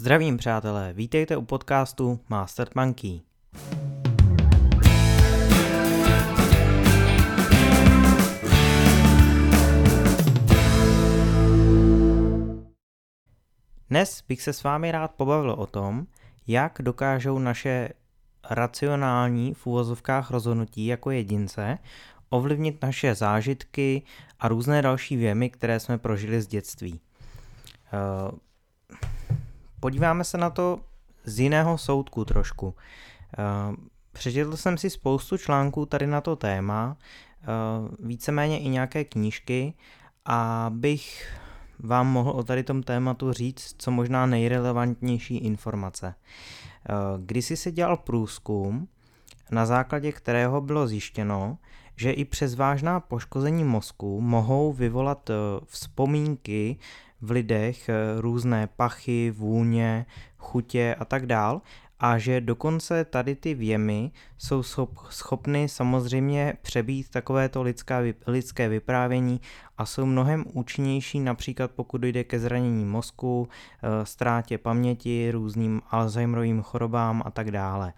Zdravím přátelé, vítejte u podcastu Master Monkey. Dnes bych se s vámi rád pobavil o tom, jak dokážou naše racionální v úvozovkách rozhodnutí jako jedince ovlivnit naše zážitky a různé další věmy, které jsme prožili z dětství. Eh, podíváme se na to z jiného soudku trošku. Eh, přečetl jsem si spoustu článků tady na to téma, eh, víceméně i nějaké knížky, abych vám mohl o tady tom tématu říct co možná nejrelevantnější informace. Když si se dělal průzkum, na základě kterého bylo zjištěno, že i přes vážná poškození mozku mohou vyvolat vzpomínky v lidech eh, různé pachy, vůně, chutě a tak dál a že dokonce tady ty věmy jsou schopny samozřejmě přebít takovéto lidská, lidské vyprávění a jsou mnohem účinnější, například pokud dojde ke zranění mozku, eh, ztrátě paměti, různým Alzheimerovým chorobám a tak dále.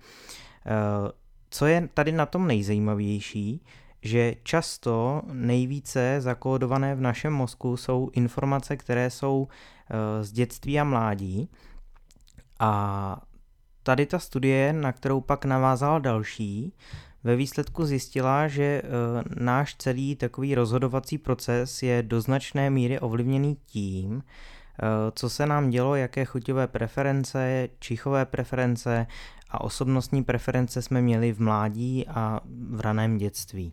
Eh, co je tady na tom nejzajímavější, že často nejvíce zakódované v našem mozku jsou informace, které jsou eh, z dětství a mládí. A tady ta studie, na kterou pak navázala další, ve výsledku zjistila, že eh, náš celý takový rozhodovací proces je do značné míry ovlivněný tím, eh, co se nám dělo, jaké chuťové preference, čichové preference a osobnostní preference jsme měli v mládí a v raném dětství.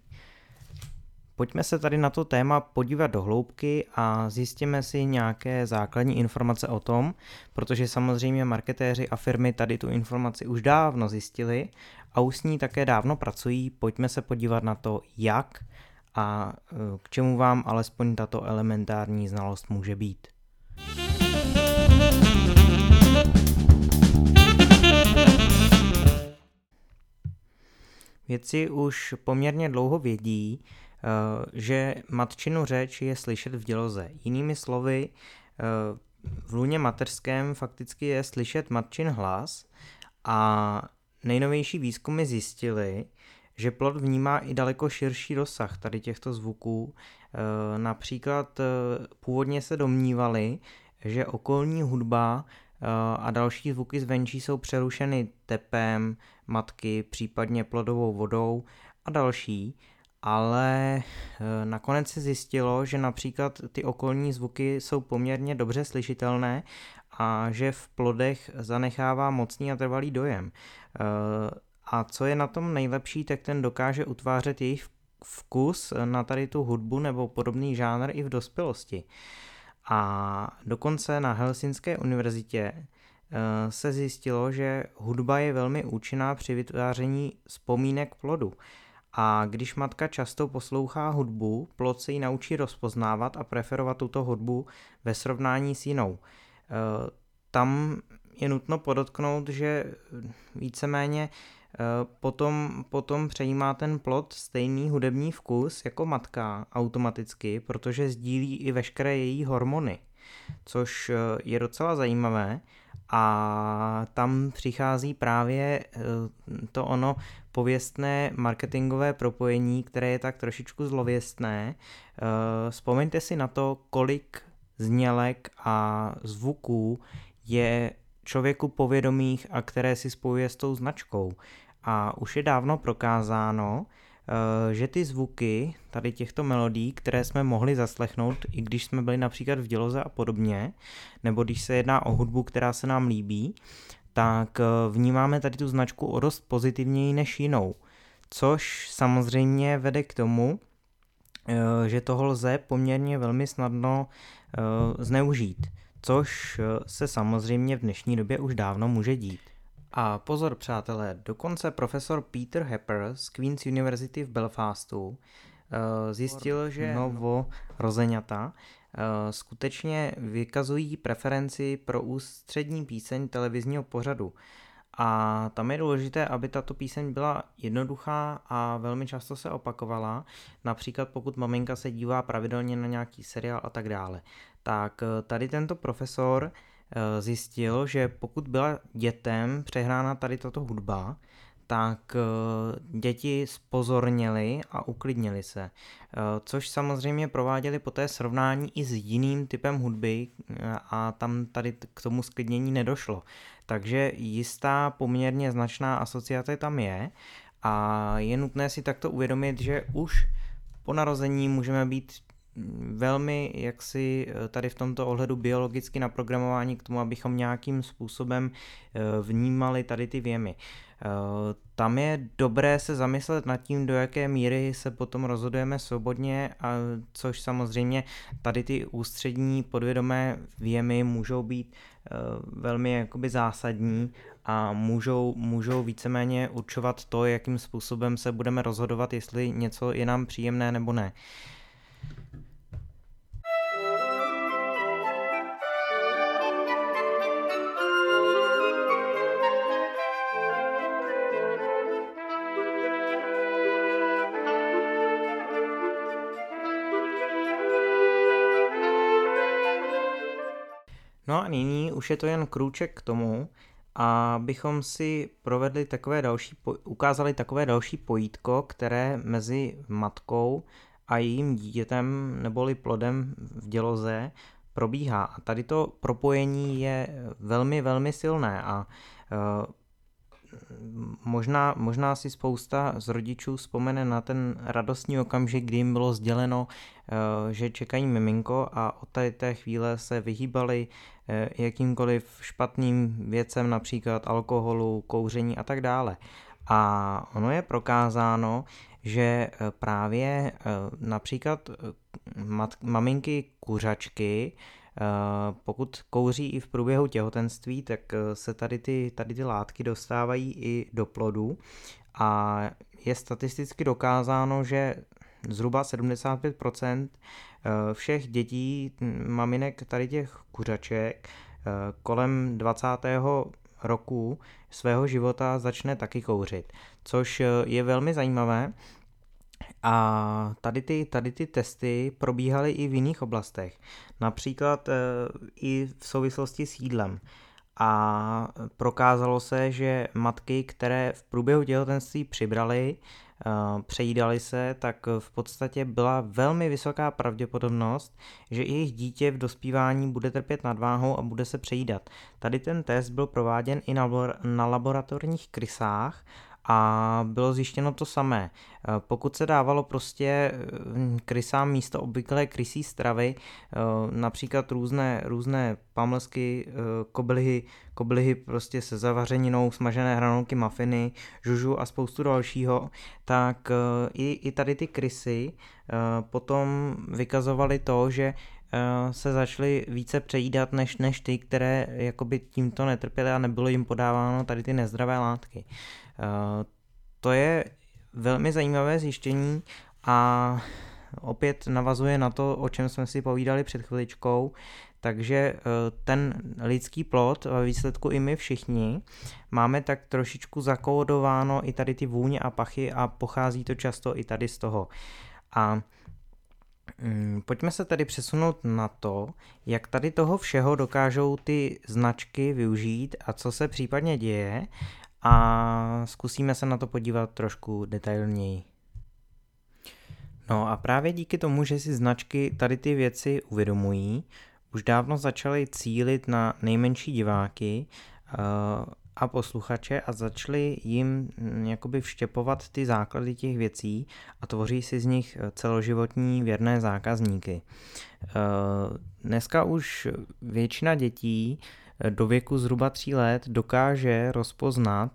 Pojďme se tady na to téma podívat do hloubky a zjistíme si nějaké základní informace o tom, protože samozřejmě marketéři a firmy tady tu informaci už dávno zjistili a už s ní také dávno pracují. Pojďme se podívat na to, jak a e, k čemu vám alespoň tato elementární znalost může být. Vědci už poměrně dlouho vědí, Eh, že matčinu řeč je slyšet v děloze. Jinými slovy, eh, v lůně mateřském fakticky je slyšet matčin hlas a nejnovější výzkumy zjistily, že plod vnímá i daleko širší rozsah tady těchto zvuků. Eh, například původně se domnívali, že okolní hudba a další zvuky zvenčí jsou přerušeny tepem matky, případně plodovou vodou a další, ale eh, nakonec se zjistilo, že například ty okolní zvuky jsou poměrně dobře slyšitelné a že v plodech zanechává mocný a trvalý dojem. Eh, a co je na tom nejlepší, tak ten dokáže utvářet jejich vkus na tady tu hudbu nebo podobný žánr i v dospělosti. A dokonce na Helsinské univerzitě eh, se zjistilo, že hudba je velmi účinná při vytváření vzpomínek plodu. A když matka často poslouchá hudbu, plod se ji naučí rozpoznávat a preferovat tuto hudbu ve srovnání s jinou. E, tam je nutno podotknout, že víceméně e, potom, potom přejímá ten plod stejný hudební vkus jako matka automaticky, protože sdílí i veškeré její hormony, což e, je docela zajímavé a tam přichází právě to ono pověstné marketingové propojení, které je tak trošičku zlověstné. Eh, vzpomeňte si na to, kolik znělek a zvuků je člověku povědomých a které si spojuje s tou značkou. A už je dávno prokázáno, eh, že ty zvuky tady těchto melodí, které jsme mohli zaslechnout, i když jsme byli například v děloze a podobně, nebo když se jedná o hudbu, která se nám líbí, tak eh, vnímáme tady tu značku o dost pozitivněji než jinou. Což samozřejmě vede k tomu, eh, že toho lze poměrně velmi snadno eh, zneužít, což se samozřejmě v dnešní době už dávno může dít. A pozor přátelé, dokonce profesor Peter Hepper z Queen's University v Belfastu zjistil, že novo rozeňata Eh, skutečně vykazují preferenci pro ústřední píseň televizního pořadu. A tam je důležité, aby tato píseň byla jednoduchá a velmi často se opakovala, například pokud maminka se dívá pravidelně na nějaký seriál a tak dále. Tak eh, tady tento profesor zjistil, že pokud byla dětem přehrána tady tato hudba, tak děti spozorněly a uklidnili se. Což samozřejmě prováděli poté srovnání i s jiným typem hudby a tam tady k tomu sklidnění nedošlo. Takže jistá poměrně značná asociace tam je a je nutné si takto uvědomit, že už po narození můžeme být velmi jaksi eh, tady v tomto ohledu biologicky naprogramování k tomu, abychom nějakým způsobem eh, vnímali tady ty věmy. Eh, tam je dobré se zamyslet nad tím, do jaké míry se potom rozhodujeme svobodně, a což samozřejmě tady ty ústřední podvědomé věmy můžou být velmi jakoby zásadní a můžou, můžou víceméně určovat to, jakým způsobem se budeme rozhodovat, jestli něco je nám příjemné nebo ne. No a nyní už je to jen krůček k tomu, abychom si provedli takové další, ukázali takové další pojítko, které mezi matkou a jejím dítětem neboli plodem v děloze probíhá. A tady to propojení je velmi, velmi silné a e, možná, možná si spousta z rodičů vzpomene na ten radostný okamžik, kdy jim bylo sděleno, e, že čekají miminko a od tady té chvíle se vyhýbali Eh, jakýmkoliv špatným věcem, například alkoholu, kouření a tak dále. A ono je prokázáno, že eh, právě eh, například maminky kuřačky, pokud kouří i v průběhu těhotenství, tak se tady ty, tady ty látky dostávají i do plodu a je statisticky dokázáno, že zhruba 75% Eh, všech dětí, maminek tady těch kuřaček eh, kolem 20. roku svého života začne taky kouřit, což eh, je velmi zajímavé. A tady ty, tady ty testy probíhaly i v jiných oblastech, například i v souvislosti s jídlem. A prokázalo se, že matky, které v průběhu těhotenství přibraly, Eh, přejídali se, tak v podstatě byla velmi vysoká pravděpodobnost, že jejich dítě v dospívání bude trpět nadváhou a bude se přejídat. Tady ten test byl prováděn i na laboratorních krysách a bylo zjištěno to samé. Eh, pokud se dávalo prostě eh, krysám místo obvyklé krysí stravy, eh, například různé, různé pamlsky, koblihy, koblihy prostě se zavařeninou, smažené hranolky, mafiny, žužu a spoustu dalšího, tak i, i tady ty krysy potom vykazovaly to, že se začaly více přejídat než, než ty, které jakoby tímto netrpěly a nebylo jim podáváno tady ty nezdravé látky. To je velmi zajímavé zjištění a opět navazuje na to, o čem jsme si povídali před chviličkou, takže eh, ten lidský plot, ve výsledku i my všichni, máme tak trošičku zakódováno i tady ty vůně a pachy a pochází to často i tady z toho. A mm, Pojďme se tedy přesunout na to, jak tady toho všeho dokážou ty značky využít a co se případně děje a zkusíme se na to podívat trošku detailněji. No a právě díky tomu, že si značky tady ty věci uvědomují, už dávno začaly cílit na nejmenší diváky eh, a posluchače a začali jim hm, jakoby vštěpovat ty základy těch věcí a tvoří si z nich celoživotní věrné zákazníky. Eh, dneska už většina dětí do věku zhruba 3 let dokáže rozpoznat,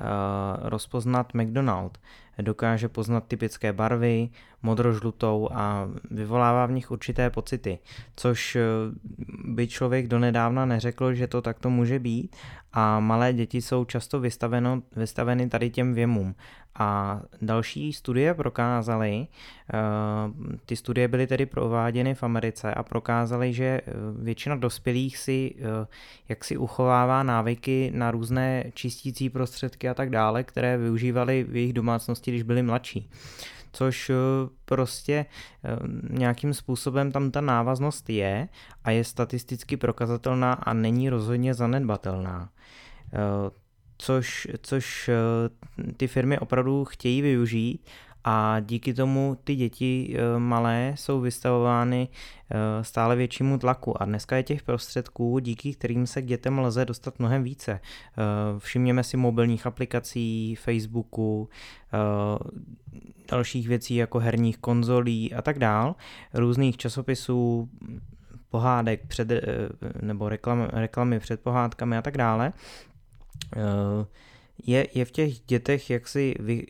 uh, rozpoznat McDonald. Dokáže poznat typické barvy, modrožlutou a vyvolává v nich určité pocity, což eh, by člověk donedávna neřekl, že to takto může být a malé děti jsou často vystaveno, vystaveny tady těm věmům. A další studie prokázaly, eh, ty studie byly tedy prováděny v Americe a prokázaly, že eh, většina dospělých si jak si uchovává návyky na různé čistící prostředky a tak dále, které využívali v jejich domácnosti, když byli mladší. Což prostě nějakým způsobem tam ta návaznost je a je statisticky prokazatelná a není rozhodně zanedbatelná což, což ty firmy opravdu chtějí využít a díky tomu ty děti eh, malé jsou vystavovány eh, stále většímu tlaku a dneska je těch prostředků, díky kterým se k dětem lze dostat mnohem více. Eh, všimněme si mobilních aplikací, Facebooku, dalších věcí jako herních konzolí a tak dál, různých časopisů, pohádek před, nebo reklamy, reklamy před pohádkami a tak dále je, je v těch dětech jaksi vy,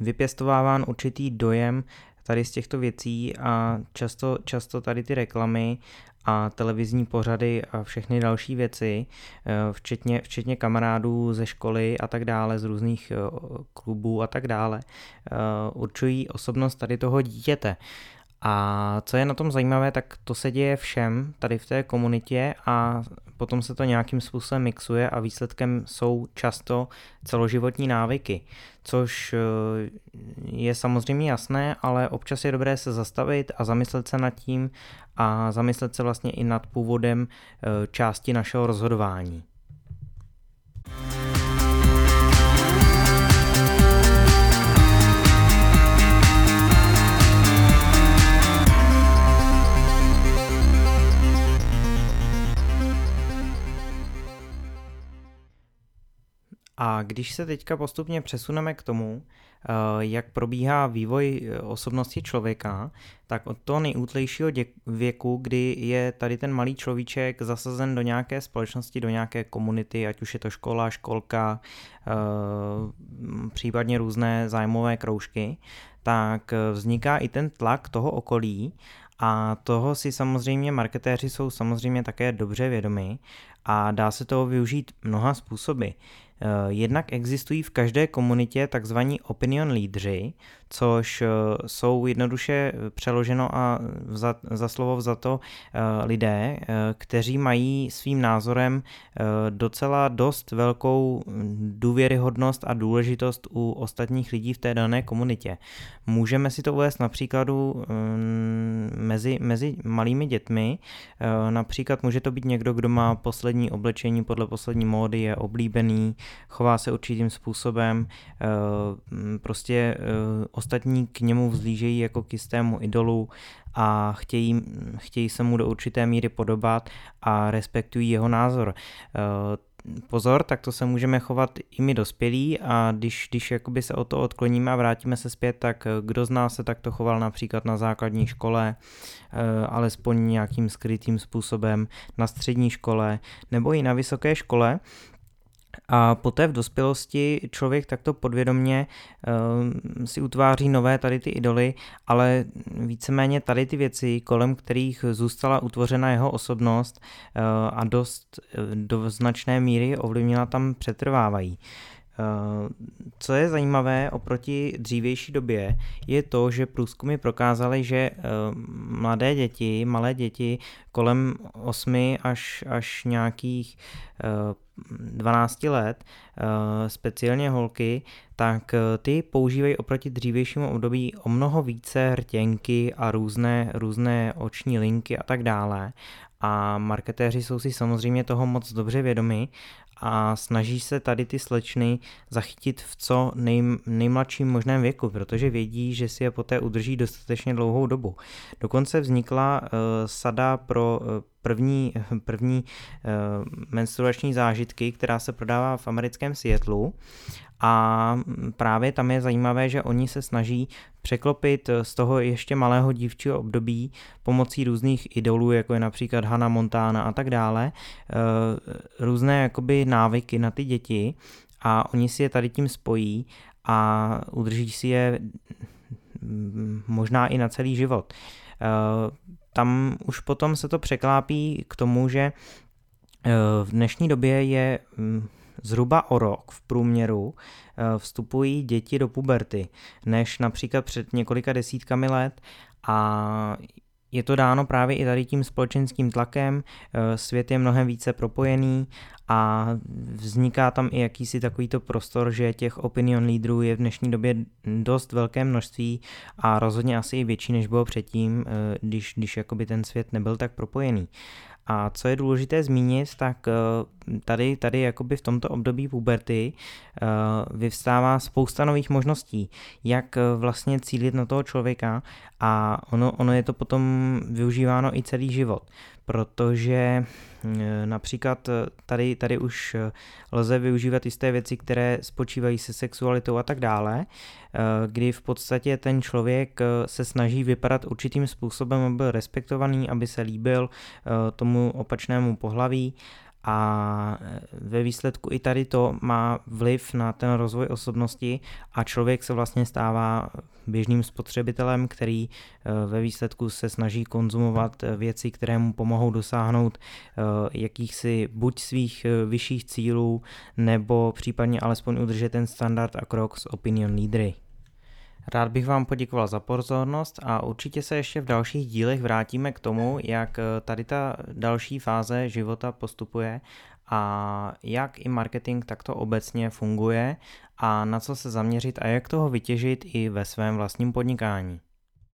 vypěstováván určitý dojem tady z těchto věcí a často, často tady ty reklamy a televizní pořady a všechny další věci, eh, včetně, včetně kamarádů ze školy a tak dále, z různých eh, klubů a tak dále, eh, určují osobnost tady toho dítěte. A co je na tom zajímavé, tak to se děje všem tady v té komunitě a potom se to nějakým způsobem mixuje a výsledkem jsou často celoživotní návyky, což eh, je samozřejmě jasné, ale občas je dobré se zastavit a zamyslet se nad tím a zamyslet se vlastně i nad původem eh, části našeho rozhodování. A když se teďka postupně přesuneme k tomu, eh, jak probíhá vývoj eh, osobnosti člověka, tak od toho nejútlejšího věku, kdy je tady ten malý človíček zasazen do nějaké společnosti, do nějaké komunity, ať už je to škola, školka, eh, případně různé zájmové kroužky, tak vzniká i ten tlak toho okolí a toho si samozřejmě marketéři jsou samozřejmě také dobře vědomi a dá se toho využít mnoha způsoby. Eh, jednak existují v každé komunitě takzvaní opinion lídři, což eh, jsou jednoduše eh, přeloženo a za, za slovo vzato lidé, kteří mají svým názorem docela dost velkou důvěryhodnost a důležitost u ostatních lidí v té dané komunitě. Můžeme si to uvést například mm, mezi, mezi malými dětmi, například může to být někdo, kdo má poslední oblečení podle poslední módy, je oblíbený, chová se určitým způsobem, eh, prostě eh, ostatní k němu vzlížejí jako k jistému idolu a chtějí, chtějí se mu do určité míry podobat a respektují jeho názor. Eh, pozor, tak to se můžeme chovat i my dospělí a když, když jakoby se o to odkloníme a vrátíme se zpět, tak kdo z nás se takto choval například na základní škole, alespoň nějakým skrytým způsobem na střední škole nebo i na vysoké škole, a poté v dospělosti člověk takto podvědomně uh, si utváří nové tady ty idoly, ale víceméně tady ty věci, kolem kterých zůstala utvořena jeho osobnost uh, a dost uh, do značné míry ovlivnila tam přetrvávají. Uh, co je zajímavé oproti dřívější době, je to, že průzkumy prokázaly, že eh, mladé děti, malé děti kolem 8 až, až nějakých 12 eh, let, speciálně holky, tak ty používají oproti dřívějšímu období o mnoho více hrtěnky a různé, různé oční linky a tak dále. A marketéři jsou si samozřejmě toho moc dobře vědomi a snaží se tady ty slečny zachytit v co nej, nejmladším možném věku, protože vědí, že si je poté udrží dostatečně dlouhou dobu. Dokonce vznikla uh, sada pro uh, první, první uh, menstruační zážitky, která se prodává v americkém Seattlu a právě tam je zajímavé, že oni se snaží překlopit z toho ještě malého dívčího období pomocí různých idolů, jako je například Hannah Montana a tak dále, eh, různé jakoby návyky na ty děti a oni si je tady tím spojí a udrží si je mm, možná i na celý život. Eh, tam už potom se to překlápí k tomu, že eh, v dnešní době je mm, zhruba o rok v průměru eh, vstupují děti do puberty, než například před několika desítkami let a je to dáno právě i tady tím společenským tlakem, svět je mnohem více propojený a vzniká tam i jakýsi takovýto prostor, že těch opinion lídrů je v dnešní době dost velké množství a rozhodně asi i větší, než bylo předtím, když, když jakoby ten svět nebyl tak propojený. A co je důležité zmínit, tak eh, tady, tady jakoby v tomto období puberty eh, vyvstává spousta nových možností, jak eh, vlastně cílit na toho člověka a ono, ono je to potom využíváno i celý život protože například eh, tady, tady už eh, lze využívat jisté věci, které spočívají se sexualitou a tak dále, kdy v podstatě ten člověk se snaží vypadat určitým způsobem, aby byl respektovaný, aby se líbil tomu opačnému pohlaví a ve výsledku i tady to má vliv na ten rozvoj osobnosti a člověk se vlastně stává běžným spotřebitelem, který eh, ve výsledku se snaží konzumovat eh, věci, které mu pomohou dosáhnout jakýchsi buď svých vyšších cílů, nebo případně alespoň udržet ten standard a krok s opinion lídry. Rád bych vám poděkoval za pozornost a určitě se ještě v dalších dílech vrátíme k tomu, jak tady ta další fáze života postupuje a jak i marketing takto obecně funguje a na co se zaměřit a jak toho vytěžit i ve svém vlastním podnikání.